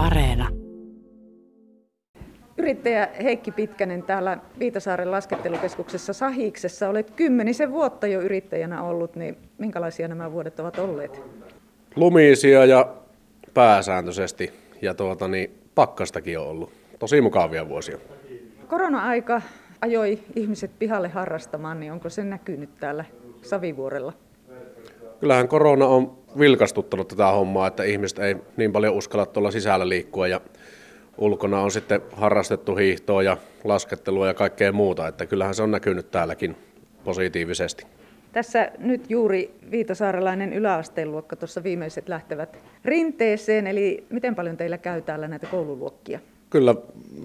Areena. Yrittäjä Heikki Pitkänen täällä Viitasaaren laskettelukeskuksessa Sahiksessa. Olet kymmenisen vuotta jo yrittäjänä ollut, niin minkälaisia nämä vuodet ovat olleet? Lumisia ja pääsääntöisesti ja tuota, niin, pakkastakin on ollut. Tosi mukavia vuosia. Korona-aika ajoi ihmiset pihalle harrastamaan, niin onko se näkynyt täällä Savivuorella? Kyllähän korona on vilkastuttanut tätä hommaa, että ihmiset ei niin paljon uskalla tuolla sisällä liikkua ja ulkona on sitten harrastettu hiihtoa ja laskettelua ja kaikkea muuta, että kyllähän se on näkynyt täälläkin positiivisesti. Tässä nyt juuri viitasaarelainen yläasteen luokka, tuossa viimeiset lähtevät rinteeseen, eli miten paljon teillä käy täällä näitä koululuokkia? Kyllä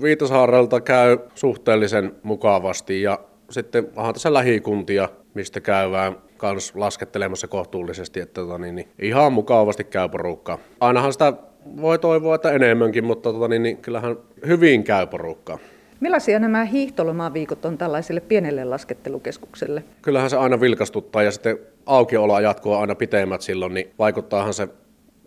Viitasaarelta käy suhteellisen mukavasti ja sitten onhan tässä lähikuntia, mistä käydään kans laskettelemassa kohtuullisesti, että tota, niin, niin, ihan mukavasti käy porukkaa. Ainahan sitä voi toivoa, että enemmänkin, mutta tota, niin, niin, kyllähän hyvin käy porukkaa. Millaisia nämä hiihtolomaviikot on tällaiselle pienelle laskettelukeskukselle? Kyllähän se aina vilkastuttaa ja sitten aukioloajat, kun on aina pitemmät silloin, niin vaikuttaahan se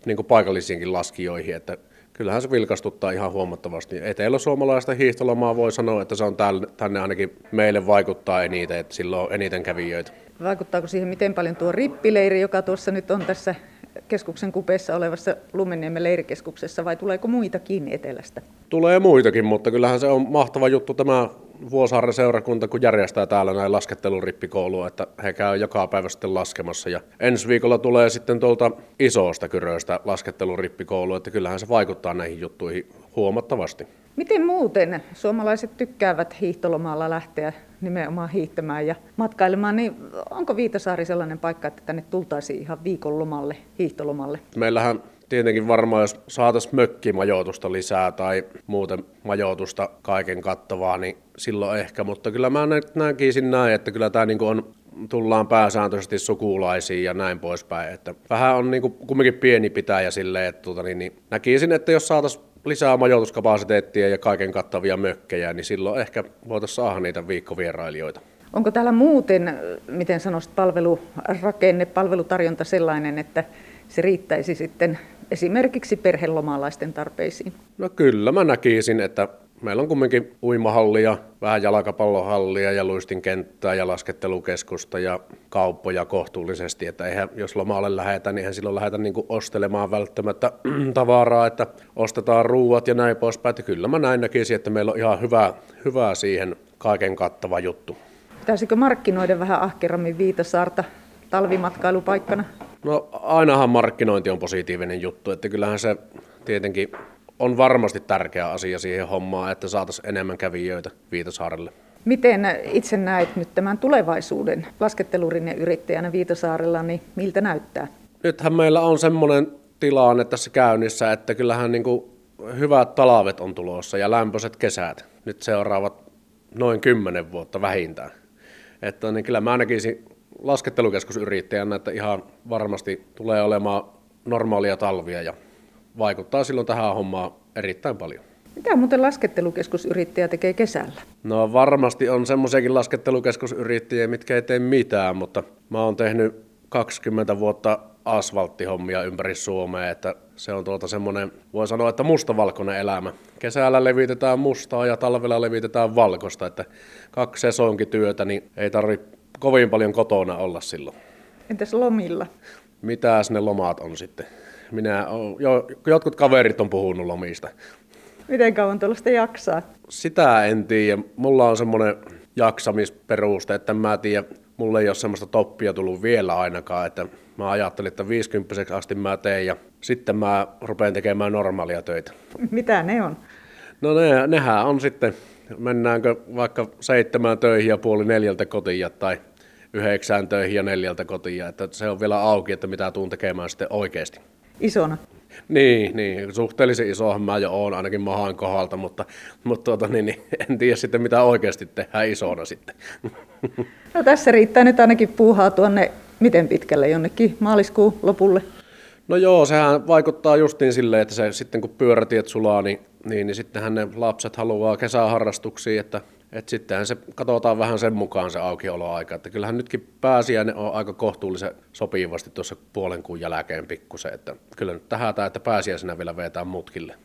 niin kuin paikallisiinkin laskijoihin, että kyllähän se vilkastuttaa ihan huomattavasti. Etelä-suomalaista hiihtolomaa voi sanoa, että se on tänne ainakin meille vaikuttaa eniten, että silloin on eniten kävijöitä. Vaikuttaako siihen miten paljon tuo rippileiri, joka tuossa nyt on tässä keskuksen kupeessa olevassa Lumenniemen leirikeskuksessa vai tuleeko muitakin etelästä? Tulee muitakin, mutta kyllähän se on mahtava juttu tämä Vuosaaren seurakunta, kun järjestää täällä näin laskettelurippikoulua, että he käy joka päivä sitten laskemassa. Ja ensi viikolla tulee sitten tuolta isosta kyröistä laskettelurippikoulua, että kyllähän se vaikuttaa näihin juttuihin huomattavasti. Miten muuten suomalaiset tykkäävät hiihtolomalla lähteä nimenomaan hiihtämään ja matkailemaan, niin onko Viitasaari sellainen paikka, että tänne tultaisiin ihan viikonlomalle, hiihtolomalle? Meillähän tietenkin varmaan, jos saataisiin mökkimajoitusta lisää tai muuten majoitusta kaiken kattavaa, niin silloin ehkä, mutta kyllä mä näkisin näin, että kyllä tämä niin on tullaan pääsääntöisesti sukulaisiin ja näin poispäin. Että vähän on niin kuin kumminkin pieni pitäjä silleen, että tuota, niin, niin näkisin, että jos saataisiin lisää majoituskapasiteettia ja kaiken kattavia mökkejä, niin silloin ehkä voitaisiin saada niitä viikkovierailijoita. Onko täällä muuten, miten sanoisit, palvelurakenne, palvelutarjonta sellainen, että se riittäisi sitten esimerkiksi perhelomalaisten tarpeisiin? No kyllä, mä näkisin, että meillä on kumminkin uimahallia, vähän jalkapallohallia ja luistinkenttää ja laskettelukeskusta ja kauppoja kohtuullisesti. Että eihän, jos lomalle lähetään, niin eihän silloin lähdetä niin ostelemaan välttämättä tavaraa, että ostetaan ruuat ja näin poispäin. Että kyllä mä näin näkisin, että meillä on ihan hyvä, hyvä siihen kaiken kattava juttu. Pitäisikö markkinoida vähän ahkerammin Viitasaarta talvimatkailupaikkana? No ainahan markkinointi on positiivinen juttu, että kyllähän se tietenkin on varmasti tärkeä asia siihen hommaan, että saataisiin enemmän kävijöitä Viitasaarelle. Miten itse näet nyt tämän tulevaisuuden laskettelurinne yrittäjänä Viitasaarella, niin miltä näyttää? Nythän meillä on semmoinen tilanne tässä käynnissä, että kyllähän niin kuin hyvät talvet on tulossa ja lämpöiset kesät. Nyt seuraavat noin kymmenen vuotta vähintään. Että niin kyllä mä näkisin laskettelukeskusyrittäjänä, että ihan varmasti tulee olemaan normaalia talvia ja vaikuttaa silloin tähän hommaan erittäin paljon. Mitä muuten laskettelukeskusyrittäjä tekee kesällä? No varmasti on semmoisiakin laskettelukeskusyrittäjiä, mitkä ei tee mitään, mutta mä oon tehnyt 20 vuotta asfalttihommia ympäri Suomea, että se on tuota semmoinen, voi sanoa, että mustavalkoinen elämä. Kesällä levitetään mustaa ja talvella levitetään valkoista, että kaksi sesonkityötä, niin ei tarvitse kovin paljon kotona olla silloin. Entäs lomilla? Mitäs ne lomat on sitten? Minä jo, jotkut kaverit on puhunut lomista. Miten kauan tuollaista jaksaa? Sitä en tiedä. Mulla on semmoinen jaksamisperuste, että mä tiedä, mulle ei ole semmoista toppia tullut vielä ainakaan, että mä ajattelin, että 50 asti mä teen ja sitten mä rupean tekemään normaalia töitä. Mitä ne on? No ne, nehän on sitten, mennäänkö vaikka seitsemään töihin ja puoli neljältä kotiin tai yhdeksään töihin ja neljältä kotiin, että se on vielä auki, että mitä tuun tekemään sitten oikeasti isona. Niin, niin, suhteellisen isohan mä jo oon ainakin mahan kohdalta, mutta, mutta tuota, niin, niin, en tiedä sitten mitä oikeasti tehdään isona sitten. No tässä riittää nyt ainakin puuhaa tuonne miten pitkälle jonnekin maaliskuun lopulle? No joo, sehän vaikuttaa justiin silleen, että se sitten kun pyörätiet sulaa, niin, niin, niin sittenhän ne lapset haluaa kesäharrastuksiin, että et sittenhän se katsotaan vähän sen mukaan se aukioloaika. Että kyllähän nytkin pääsiäinen on aika kohtuullisen sopivasti tuossa puolen kuun jälkeen pikkusen. Että kyllä nyt tähän että pääsiäisenä vielä vetää mutkille.